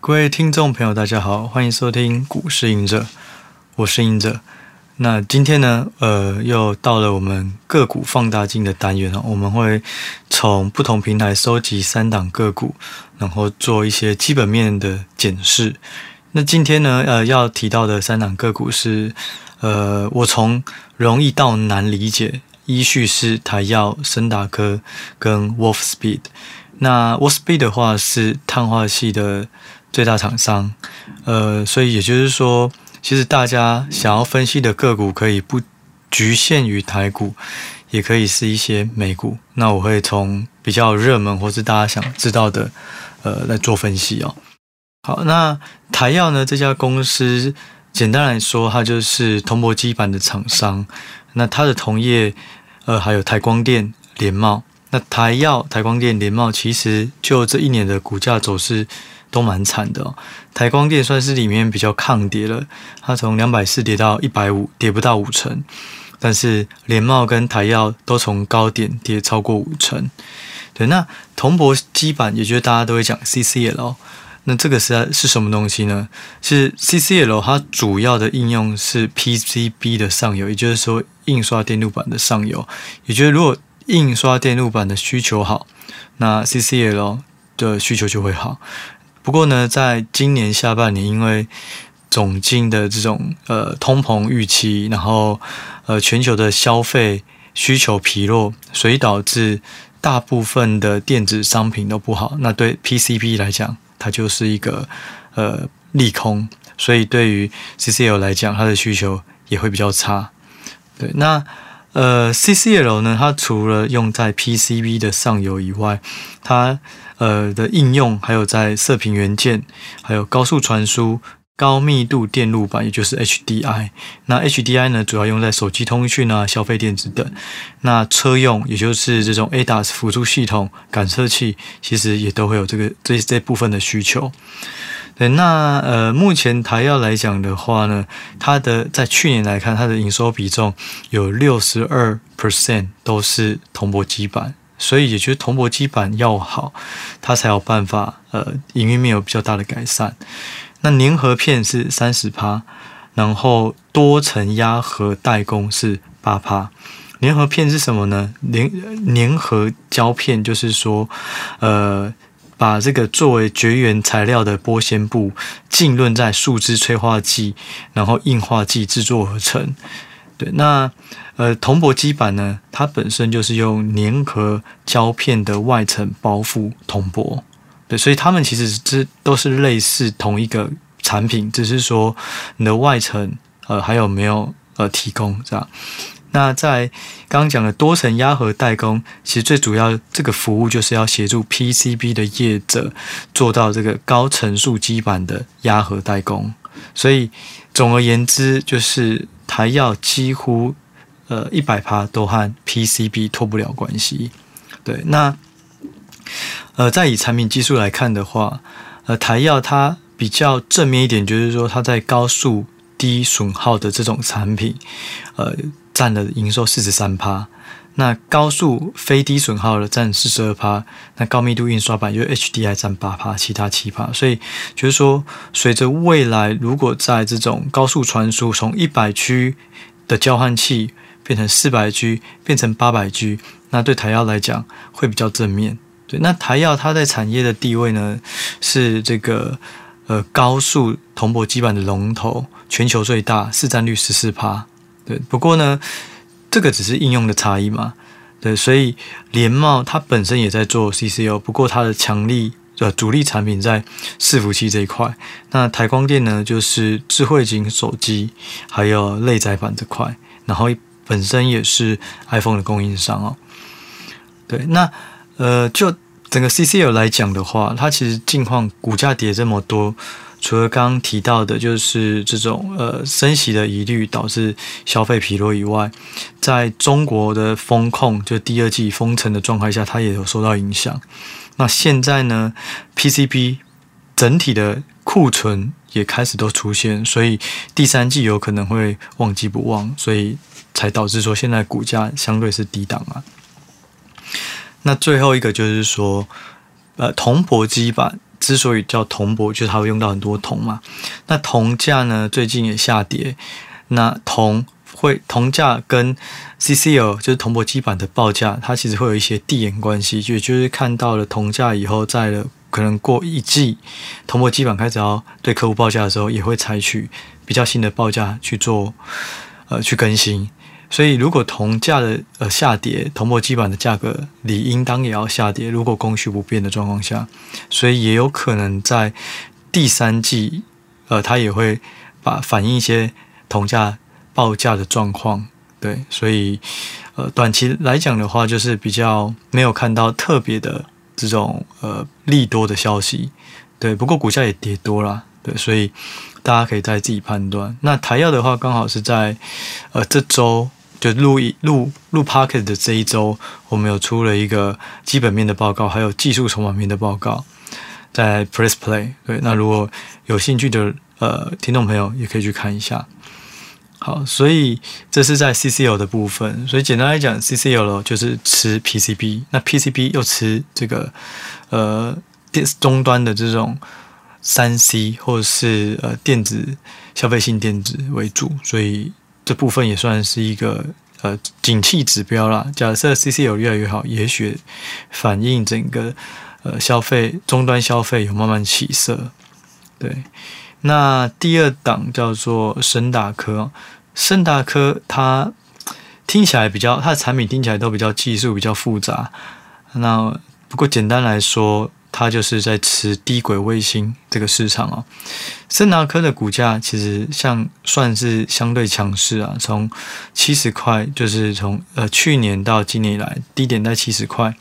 各位听众朋友，大家好，欢迎收听股市隐者，我是隐者。那今天呢，呃，又到了我们个股放大镜的单元了。我们会从不同平台收集三档个股，然后做一些基本面的检视。那今天呢，呃，要提到的三档个股是，呃，我从容易到难理解，依序是台药、森达科跟 Wolfspeed。那 Wolfspeed 的话是碳化系的最大厂商，呃，所以也就是说。其实大家想要分析的个股可以不局限于台股，也可以是一些美股。那我会从比较热门或是大家想知道的，呃，来做分析哦。好，那台燿呢，这家公司，简单来说，它就是铜箔基板的厂商。那它的同业，呃，还有台光电、联茂。那台燿、台光电、联茂，其实就这一年的股价走势。都蛮惨的哦，台光电算是里面比较抗跌了，它从两百四跌到一百五，跌不到五成。但是联茂跟台燿都从高点跌超过五成。对，那铜箔基板，也就是大家都会讲 CCL，那这个是是什么东西呢？是 CCL，它主要的应用是 PCB 的上游，也就是说印刷电路板的上游。也就是如果印刷电路板的需求好，那 CCL 的需求就会好。不过呢，在今年下半年，因为总金的这种呃通膨预期，然后呃全球的消费需求疲弱，所以导致大部分的电子商品都不好。那对 PCB 来讲，它就是一个呃利空，所以对于 CCL 来讲，它的需求也会比较差。对，那。呃，CCL 呢，它除了用在 PCB 的上游以外，它呃的应用还有在射频元件，还有高速传输、高密度电路板，也就是 HDI。那 HDI 呢，主要用在手机通讯啊、消费电子等。那车用，也就是这种 ADAS 辅助系统、感测器，其实也都会有这个这这部分的需求。对，那呃，目前台燿来讲的话呢，它的在去年来看，它的营收比重有六十二 percent 都是铜箔基板，所以也就是铜箔基板要好，它才有办法呃，营运面有比较大的改善。那粘合片是三十趴，然后多层压合代工是八趴。粘合片是什么呢？粘粘合胶片就是说，呃。把这个作为绝缘材料的玻纤布浸润在树脂催化剂，然后硬化剂制作而成。对，那呃铜箔基板呢，它本身就是用粘合胶片的外层包覆铜箔。对，所以它们其实这都是类似同一个产品，只是说你的外层呃还有没有呃提供这样。那在刚刚讲的多层压合代工，其实最主要这个服务就是要协助 PCB 的业者做到这个高层数基板的压合代工。所以总而言之，就是台药几乎呃一百趴都和 PCB 脱不了关系。对，那呃再以产品技术来看的话，呃台药它比较正面一点，就是说它在高速低损耗的这种产品，呃。占了营收四十三趴，那高速非低损耗的占四十二趴，那高密度印刷板就 HDI 占八趴，其他七趴。所以就是说，随着未来如果在这种高速传输，从一百 G 的交换器变成四百 G，变成八百 G，那对台燿来讲会比较正面。对，那台燿它在产业的地位呢，是这个呃高速铜箔基板的龙头，全球最大，市占率十四趴。对，不过呢，这个只是应用的差异嘛。对，所以联茂它本身也在做 CCO，不过它的强力呃主力产品在伺服器这一块。那台光电呢，就是智慧型手机还有内载板这块，然后本身也是 iPhone 的供应商哦。对，那呃，就整个 CCO 来讲的话，它其实近况股价跌这么多。除了刚刚提到的，就是这种呃升息的疑虑导致消费疲弱以外，在中国的风控就第二季封城的状态下，它也有受到影响。那现在呢，PCB 整体的库存也开始都出现，所以第三季有可能会旺季不旺，所以才导致说现在股价相对是低档啊。那最后一个就是说，呃，铜箔基板。之所以叫铜箔，就是它会用到很多铜嘛。那铜价呢，最近也下跌。那铜会铜价跟 CCL 就是铜箔基板的报价，它其实会有一些递延关系，就就是看到了铜价以后，在了可能过一季，铜箔基板开始要对客户报价的时候，也会采取比较新的报价去做呃去更新。所以，如果铜价的呃下跌，铜箔基板的价格理应当也要下跌。如果供需不变的状况下，所以也有可能在第三季，呃，它也会把反映一些铜价报价的状况。对，所以呃，短期来讲的话，就是比较没有看到特别的这种呃利多的消息。对，不过股价也跌多了。对，所以大家可以再自己判断。那台药的话，刚好是在呃这周。就录一录录 Podcast 的这一周，我们有出了一个基本面的报告，还有技术筹码面的报告，在 Press Play。对，那如果有兴趣的呃听众朋友，也可以去看一下。好，所以这是在 CCL 的部分。所以简单来讲，CCL 就是吃 PCB，那 PCB 又吃这个呃电终端的这种三 C 或者是呃电子消费性电子为主，所以。这部分也算是一个呃景气指标啦。假设 C C 有越来越好，也许反映整个呃消费终端消费有慢慢起色。对，那第二档叫做深达科，深达科它听起来比较，它的产品听起来都比较技术比较复杂。那不过简单来说。它就是在吃低轨卫星这个市场哦。森达科的股价其实像算是相对强势啊，从七十块就是从呃去年到今年以来低点在七十块，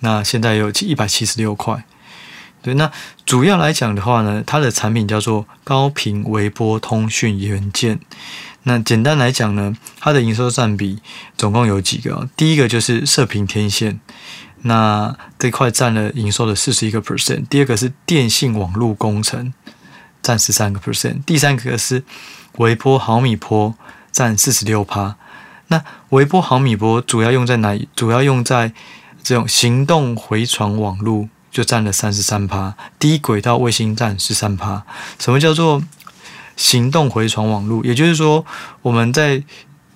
那现在有一百七十六块。对，那主要来讲的话呢，它的产品叫做高频微波通讯元件。那简单来讲呢，它的营收占比总共有几个？第一个就是射频天线。那这块占了营收的四十一个 percent，第二个是电信网络工程，占十三个 percent，第三个是微波毫米波，占四十六趴。那微波毫米波主要用在哪？主要用在这种行动回传网络，就占了三十三趴。低轨道卫星占十三趴。什么叫做行动回传网络？也就是说，我们在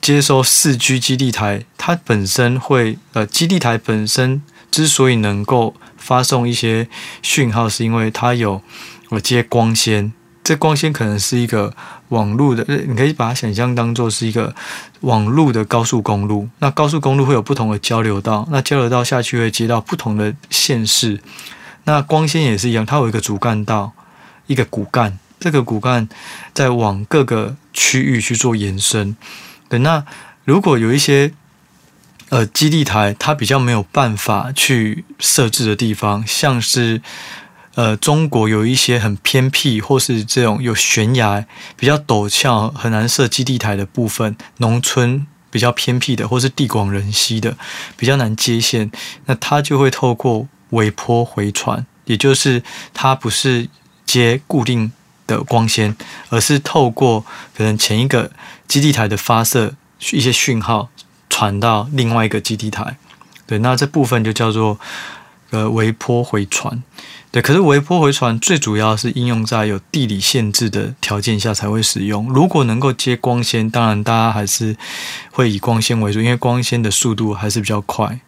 接收四 G 基地台，它本身会呃，基地台本身。之所以能够发送一些讯号，是因为它有我接光纤。这光纤可能是一个网络的，你可以把它想象当做是一个网络的高速公路。那高速公路会有不同的交流道，那交流道下去会接到不同的线市。那光纤也是一样，它有一个主干道，一个骨干，这个骨干在往各个区域去做延伸。对，那如果有一些。呃，基地台它比较没有办法去设置的地方，像是呃，中国有一些很偏僻或是这种有悬崖、比较陡峭、很难设基地台的部分，农村比较偏僻的，或是地广人稀的，比较难接线，那它就会透过尾波回传，也就是它不是接固定的光纤，而是透过可能前一个基地台的发射一些讯号。传到另外一个基地台，对，那这部分就叫做呃微波回传，对。可是微波回传最主要是应用在有地理限制的条件下才会使用。如果能够接光纤，当然大家还是会以光纤为主，因为光纤的速度还是比较快，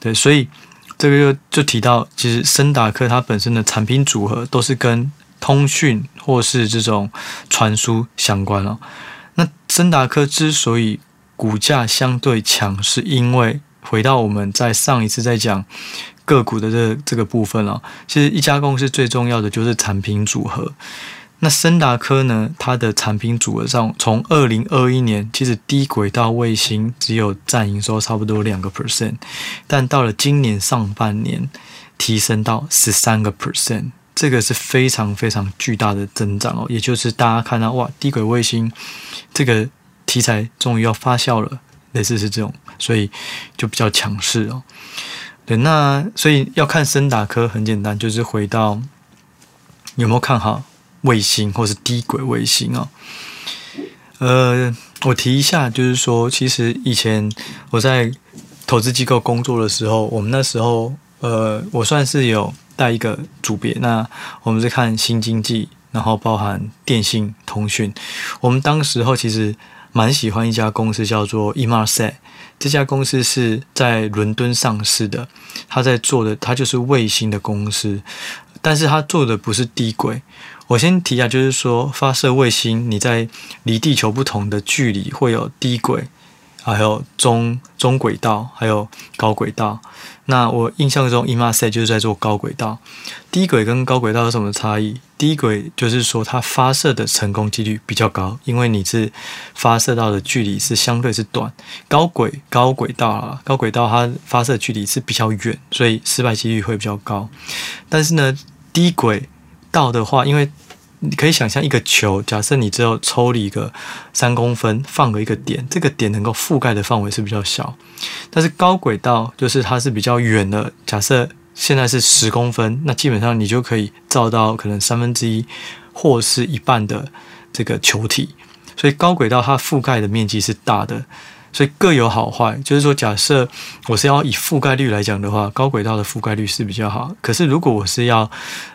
对。所以这个就就提到，其实森达科它本身的产品组合都是跟通讯或是这种传输相关了。那森达科之所以股价相对强，是因为回到我们在上一次在讲个股的这这个部分了。其实一家公司最重要的就是产品组合。那森达科呢，它的产品组合上，从二零二一年其实低轨道卫星只有占营收差不多两个 percent，但到了今年上半年提升到十三个 percent，这个是非常非常巨大的增长哦。也就是大家看到哇，低轨卫星这个。题材终于要发酵了，类似是这种，所以就比较强势哦。对，那所以要看升达科很简单，就是回到有没有看好卫星或是低轨卫星哦。呃，我提一下，就是说，其实以前我在投资机构工作的时候，我们那时候呃，我算是有带一个组别。那我们是看新经济，然后包含电信、通讯。我们当时候其实蛮喜欢一家公司，叫做 Imarsat，。这家公司是在伦敦上市的，他在做的，他就是卫星的公司，但是他做的不是低轨。我先提一下，就是说发射卫星，你在离地球不同的距离会有低轨。还有中中轨道，还有高轨道。那我印象中 e m a s e 就是在做高轨道。低轨跟高轨道有什么差异？低轨就是说它发射的成功几率比较高，因为你是发射到的距离是相对是短。高轨高轨道啊，高轨道它发射距离是比较远，所以失败几率会比较高。但是呢，低轨道的话，因为你可以想象一个球，假设你只有抽离一个三公分，放个一个点，这个点能够覆盖的范围是比较小。但是高轨道就是它是比较远的，假设现在是十公分，那基本上你就可以照到可能三分之一或是一半的这个球体，所以高轨道它覆盖的面积是大的。所以各有好坏，就是说，假设我是要以覆盖率来讲的话，高轨道的覆盖率是比较好。可是如果我是要，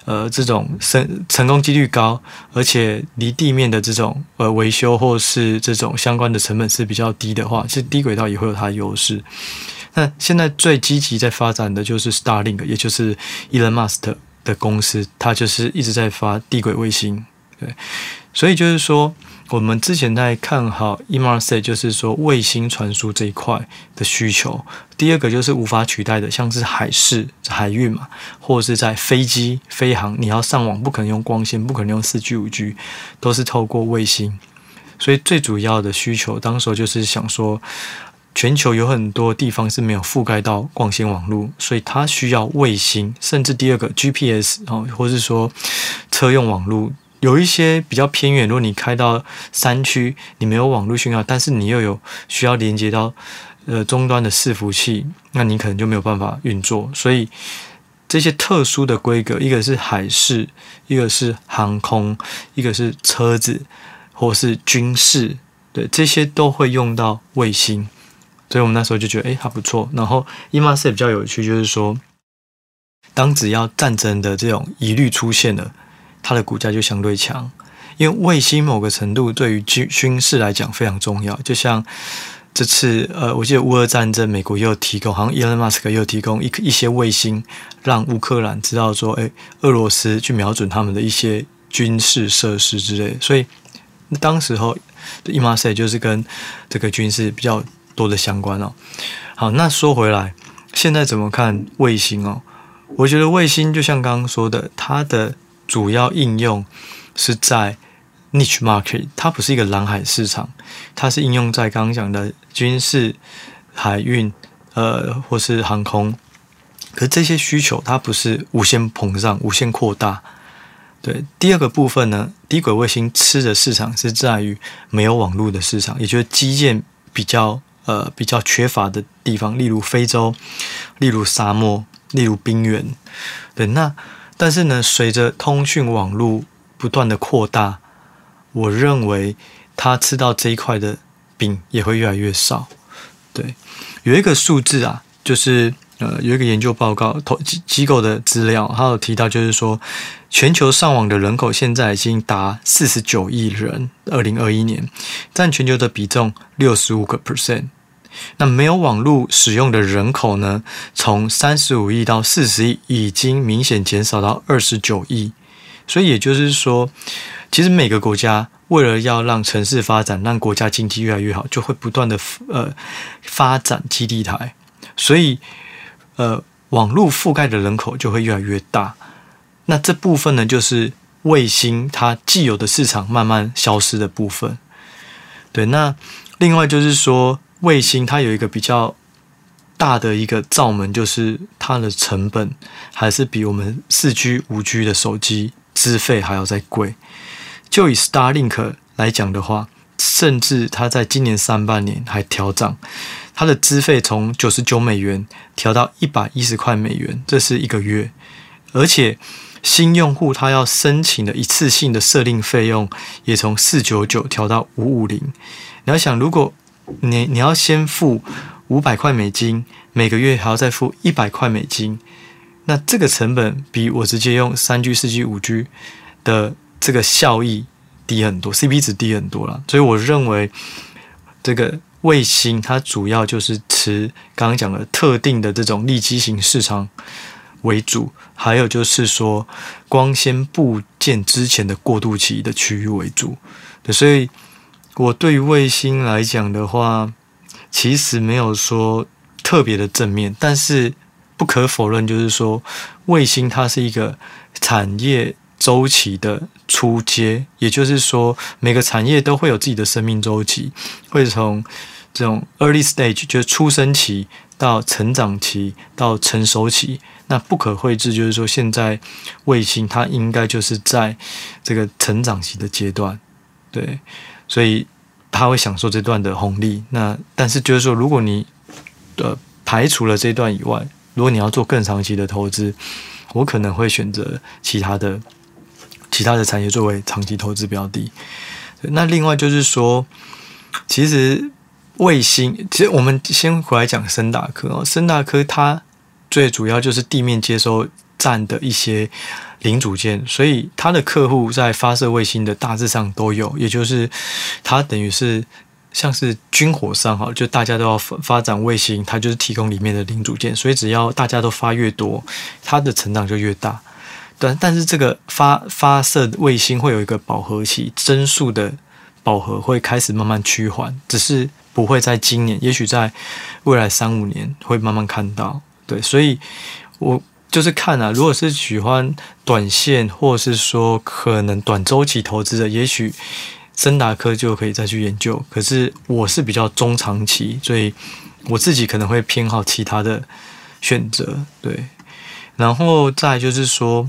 呃，这种成成功几率高，而且离地面的这种呃维修或是这种相关的成本是比较低的话，其实低轨道也会有它的优势。那现在最积极在发展的就是 Starlink，也就是 Elon Musk 的公司，它就是一直在发低轨卫星。对，所以就是说。我们之前在看好 Inmarsat，就是说卫星传输这一块的需求。第二个就是无法取代的，像是海事、海运嘛，或者是在飞机飞航，你要上网不可能用光纤，不可能用四 G、五 G，都是透过卫星。所以最主要的需求，当时就是想说，全球有很多地方是没有覆盖到光纤网络，所以它需要卫星，甚至第二个 GPS 啊，或是说车用网络。有一些比较偏远，如果你开到山区，你没有网络讯号，但是你又有需要连接到呃终端的伺服器，那你可能就没有办法运作。所以这些特殊的规格，一个是海事，一个是航空，一个是车子，或是军事，对，这些都会用到卫星。所以我们那时候就觉得，哎，还不错。然后 Inmarsat 比较有趣，就是说，当只要战争的这种疑虑出现了。它的股价就相对强，因为卫星某个程度对于军军事来讲非常重要。就像这次，呃，我记得乌俄战争，美国又提供，好像 Elon Musk 又提供一一些卫星，让乌克兰知道说，哎，俄罗斯去瞄准他们的一些军事设施之类的。所以当时候，Imase 就是跟这个军事比较多的相关哦。好，那说回来，现在怎么看卫星哦？我觉得卫星就像刚刚说的，它的主要应用是在 niche market，它不是一个蓝海市场，它是应用在刚刚讲的军事、海运，呃，或是航空。可是这些需求它不是无限膨胀、无限扩大。对，第二个部分呢，低轨卫星吃的市场是在于没有网络的市场，也就是基建比较呃比较缺乏的地方，例如非洲，例如沙漠，例如冰原。对，那。但是呢，随着通讯网络不断的扩大，我认为他吃到这一块的饼也会越来越少。对，有一个数字啊，就是呃，有一个研究报告投机机构的资料，它有提到，就是说全球上网的人口现在已经达四十九亿人，二零二一年占全球的比重六十五个 percent。那没有网络使用的人口呢？从三十五亿到四十亿，已经明显减少到二十九亿。所以也就是说，其实每个国家为了要让城市发展，让国家经济越来越好，就会不断的呃发展基地台。所以呃，网络覆盖的人口就会越来越大。那这部分呢，就是卫星它既有的市场慢慢消失的部分。对，那另外就是说。卫星它有一个比较大的一个罩门，就是它的成本还是比我们四 G、五 G 的手机资费还要再贵。就以 Starlink 来讲的话，甚至它在今年上半年还调涨，它的资费从九十九美元调到一百一十块美元，这是一个月。而且新用户他要申请的一次性的设定费用也从四九九调到五五零。你要想，如果你你要先付五百块美金，每个月还要再付一百块美金，那这个成本比我直接用三 G、四 G、五 G 的这个效益低很多，CP 值低很多了。所以我认为这个卫星它主要就是持刚刚讲的特定的这种利基型市场为主，还有就是说光纤部件之前的过渡期的区域为主。对，所以我对于卫星来讲的话，其实没有说特别的正面，但是。不可否认，就是说，卫星它是一个产业周期的初阶，也就是说，每个产业都会有自己的生命周期，会从这种 early stage 就是出生期到成长期到成熟期。那不可讳知，就是说，现在卫星它应该就是在这个成长期的阶段，对，所以他会享受这段的红利。那但是就是说，如果你呃排除了这段以外，如果你要做更长期的投资，我可能会选择其他的其他的产业作为长期投资标的。那另外就是说，其实卫星，其实我们先回来讲升达科哦，升达科它最主要就是地面接收站的一些零组件，所以它的客户在发射卫星的大致上都有，也就是它等于是。像是军火商哈，就大家都要发展卫星，它就是提供里面的零组件，所以只要大家都发越多，它的成长就越大。但但是这个发发射卫星会有一个饱和期，帧数的饱和会开始慢慢趋缓，只是不会在今年，也许在未来三五年会慢慢看到。对，所以我就是看啊，如果是喜欢短线或者是说可能短周期投资的，也许。升达科就可以再去研究，可是我是比较中长期，所以我自己可能会偏好其他的选择，对。然后再就是说，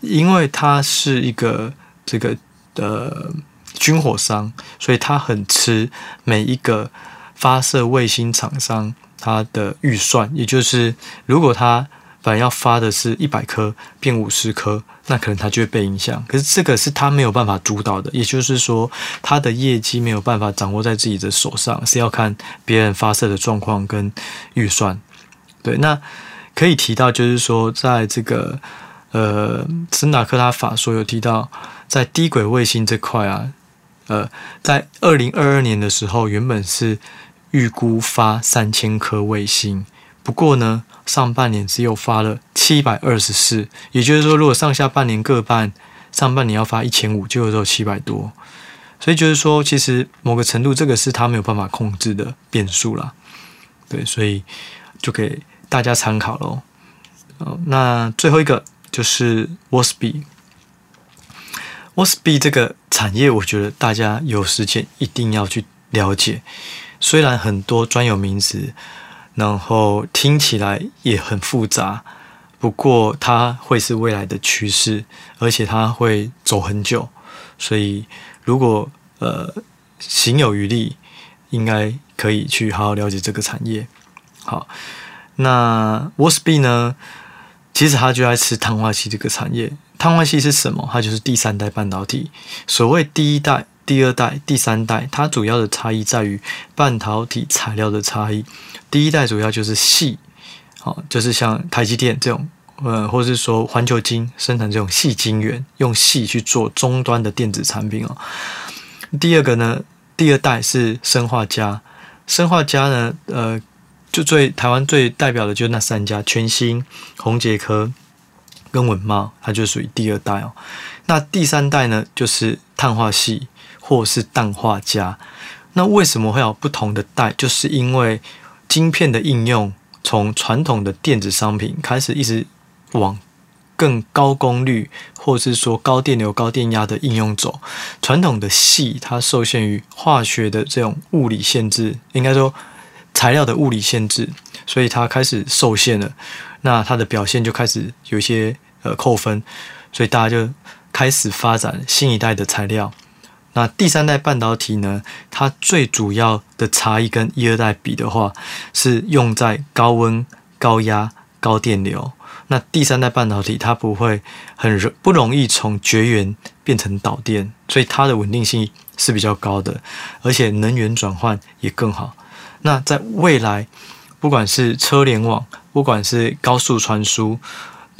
因为它是一个这个呃军火商，所以他很吃每一个发射卫星厂商他的预算，也就是如果他。本来要发的是一百颗变五十颗，那可能他就会被影响。可是这个是他没有办法主导的，也就是说，他的业绩没有办法掌握在自己的手上，是要看别人发射的状况跟预算。对，那可以提到就是说，在这个呃，森达克他法说有提到，在低轨卫星这块啊，呃，在二零二二年的时候，原本是预估发三千颗卫星。不过呢，上半年只有发了七百二十四，也就是说，如果上下半年各半，上半年要发一千五，就只有七百多。所以就是说，其实某个程度，这个是他没有办法控制的变数啦。对，所以就给大家参考喽。那最后一个就是 Wolfspeed。Wolfspeed 这个产业，我觉得大家有时间一定要去了解，虽然很多专有名词。然后听起来也很复杂，不过它会是未来的趋势，而且它会走很久，所以如果呃行有余力，应该可以去好好了解这个产业。好，那 Wolfspeed 呢？其实它就在吃碳化矽这个产业。碳化矽是什么？它就是第三代半导体。所谓第一代。第二代、第三代，它主要的差异在于半导体材料的差异。第一代主要就是细，好，就是像台积电这种，呃，或者是说环球晶生产这种细晶圆，用细去做终端的电子产品哦。第二个呢，第二代是砷化镓，砷化镓呢，呃，就最台湾最代表的就是那三家：全新、宏捷科跟稳茂，它就属于第二代哦。那第三代呢，就是碳化矽。或是氮化镓，那为什么会有不同的带？就是因为晶片的应用从传统的电子商品开始，一直往更高功率，或是说高电流、高电压的应用走。传统的系它受限于化学的这种物理限制，应该说材料的物理限制，所以它开始受限了。那它的表现就开始有一些呃扣分，所以大家就开始发展新一代的材料。那第三代半导体呢？它最主要的差异跟一二代比的话，是用在高温、高压、高电流。那第三代半导体它不会很容不容易从绝缘变成导电，所以它的稳定性是比较高的，而且能源转换也更好。那在未来不管是车联网，不管是高速传输，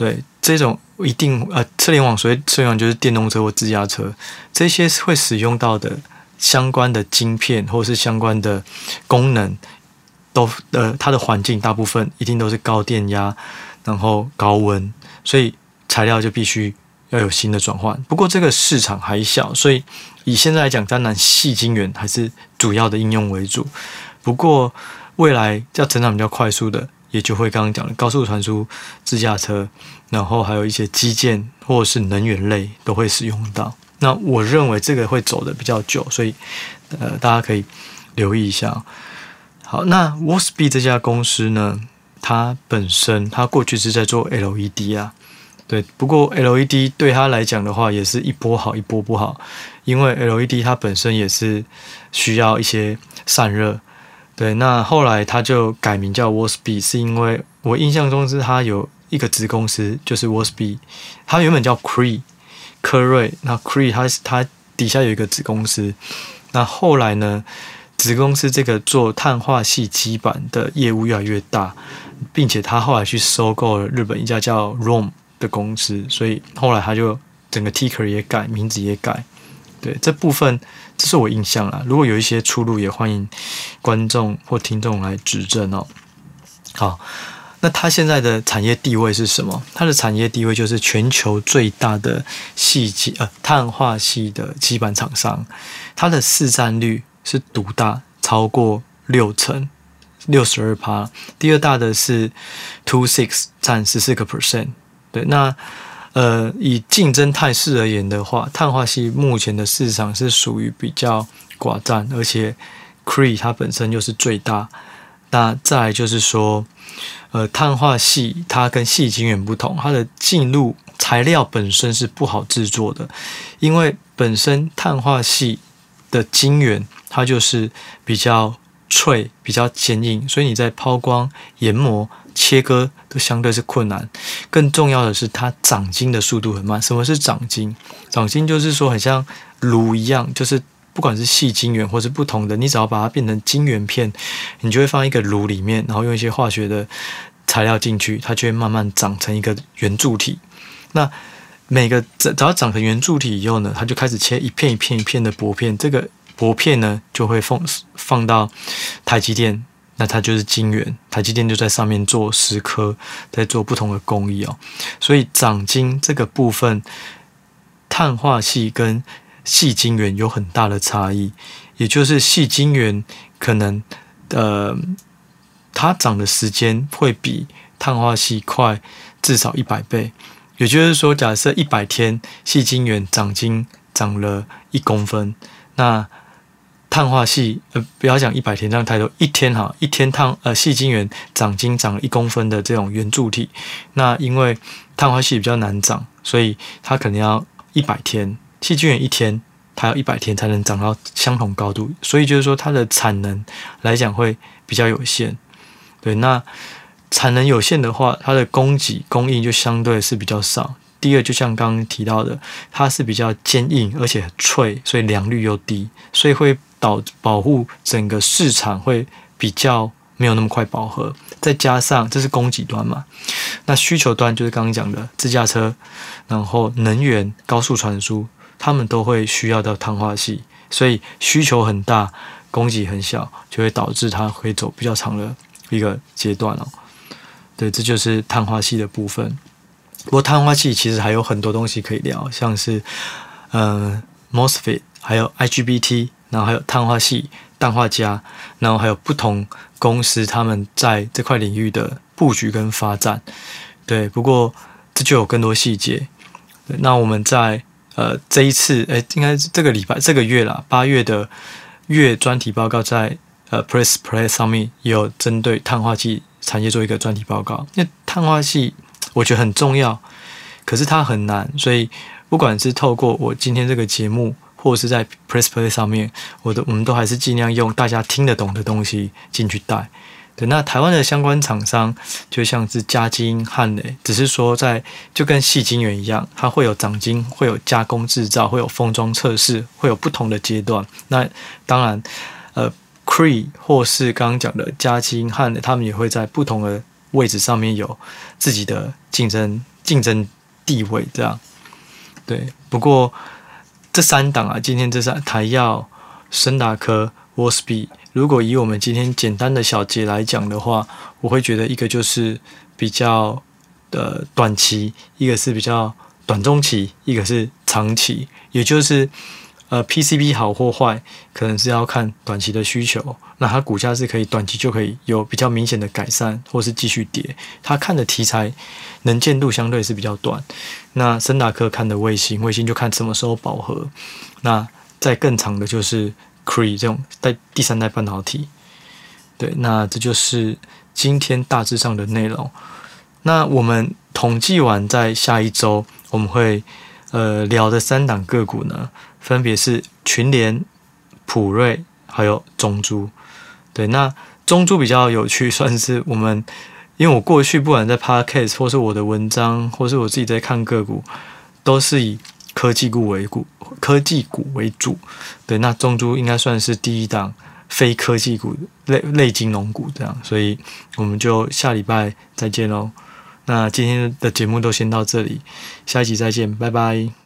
对这种一定呃车联网，所谓车联网就是电动车或自驾车，这些会使用到的相关的晶片或是相关的功能，都呃它的环境大部分一定都是高电压，然后高温，所以材料就必须要有新的转换。不过这个市场还小，所以以现在来讲，当然细晶圆还是主要的应用为主。不过未来要成长比较快速的，也就会刚刚讲的高速传输、自驾车，然后还有一些基建或者是能源类都会使用到。那我认为这个会走的比较久，所以呃大家可以留意一下。好，那 Wolfspeed 这家公司呢，它本身它过去是在做 LED 啊，对。不过 LED 对它来讲的话，也是一波好一波不好，因为 LED 它本身也是需要一些散热。对，那后来他就改名叫 Wolfspeed，是因为我印象中是他有一个子公司，就是 Wolfspeed，他原本叫 Cree 科瑞，那 Cree 他他底下有一个子公司，那后来呢，子公司这个做碳化系基板的业务越来越大，并且他后来去收购了日本一家叫 Rom 的公司，所以后来他就整个 Ticker 也改，名字也改。对，这部分，这是我印象啦。如果有一些出入，也欢迎观众或听众来指正哦。好，那它现在的产业地位是什么？它的产业地位就是全球最大的矽基呃碳化系的基板厂商，它的市占率是独大，超过六成，六十二趴。第二大的是 Two Six 占十四个 percent。对，那。呃，以竞争态势而言的话，碳化系目前的市场是属于比较寡占，而且 Cree 它本身又是最大。那再来就是说，呃，碳化系它跟细晶圆不同，它的进入材料本身是不好制作的，因为本身碳化系的晶圆它就是比较脆、比较坚硬，所以你在抛光、研磨。切割都相对是困难，更重要的是它长晶的速度很慢。什么是长晶？长晶就是说很像炉一样，就是不管是细晶圆或是不同的，你只要把它变成晶圆片，你就会放一个炉里面，然后用一些化学的材料进去，它就会慢慢长成一个圆柱体。那每个只要长成圆柱体以后呢，它就开始切一片一片一片的薄片，这个薄片呢就会放放到台积电。那它就是晶圆，台积电就在上面做蚀刻，在做不同的工艺哦。所以长晶这个部分，碳化系跟细晶圆有很大的差异。也就是细晶圆可能呃，它长的时间会比碳化系快至少一百倍。也就是说，假设一百天细晶圆长晶长了一公分，那碳化系，呃，不要讲一百天这样太多，一天哈，一天碳呃细晶圆长晶长一公分的这种圆柱体，那因为碳化系比较难长，所以它可能要一百天，细晶圆一天它要一百天才能长到相同高度，所以就是说它的产能来讲会比较有限。对，那产能有限的话，它的供给供应就相对是比较少。第二，就像刚刚提到的，它是比较坚硬而且脆，所以良率又低，所以会。导保护整个市场会比较没有那么快饱和，再加上这是供给端嘛，那需求端就是刚刚讲的自驾车，然后能源、高速传输，他们都会需要到碳化矽，所以需求很大，供给很小，就会导致它会走比较长的一个阶段哦。对，这就是碳化矽的部分。不过碳化矽其实还有很多东西可以聊，像是呃 MOSFET，还有 IGBT。然后还有碳化系、氮化镓，然后还有不同公司他们在这块领域的布局跟发展。对，不过这就有更多细节。那我们在呃这一次，哎，应该是这个礼拜、这个月啦，八月的月专题报告在呃 Press Play 上面也有针对碳化矽产业做一个专题报告。因为碳化系我觉得很重要，可是它很难，所以不管是透过我今天这个节目。或者是在 Press Play 上面，我都我们都还是尽量用大家听得懂的东西进去带。对，那台湾的相关厂商就像是嘉晶、汉磊，只是说在就跟细晶圆一样，它会有长晶，会有加工制造，会有封装测试，会有不同的阶段。那当然，呃，Cree 或是刚刚讲的嘉金汉的，他们也会在不同的位置上面有自己的竞争竞争地位，这样。对，不过这三档啊，今天这三台药、森达科、w a s b 如果以我们今天简单的小结来讲的话，我会觉得一个就是比较的短期，一个是比较短中期，一个是长期，也就是。呃，PCB 好或坏，可能是要看短期的需求。那它股价是可以短期就可以有比较明显的改善，或是继续跌。它看的题材能见度相对是比较短。那升达科看的卫星，卫星就看什么时候饱和。那再更长的就是 Cree 这种在第三代半导体。对，那这就是今天大致上的内容。那我们统计完，在下一周我们会呃聊的三档个股呢，分别是群联、普瑞还有中珠，对，那中珠比较有趣，算是我们，因为我过去不管在 Podcast 或是我的文章，或是我自己在看个股，都是以科技股为股，科技股为主，对，那中珠应该算是第一档非科技股类类金融股这样，所以我们就下礼拜再见喽。那今天的节目都先到这里，下一集再见，拜拜。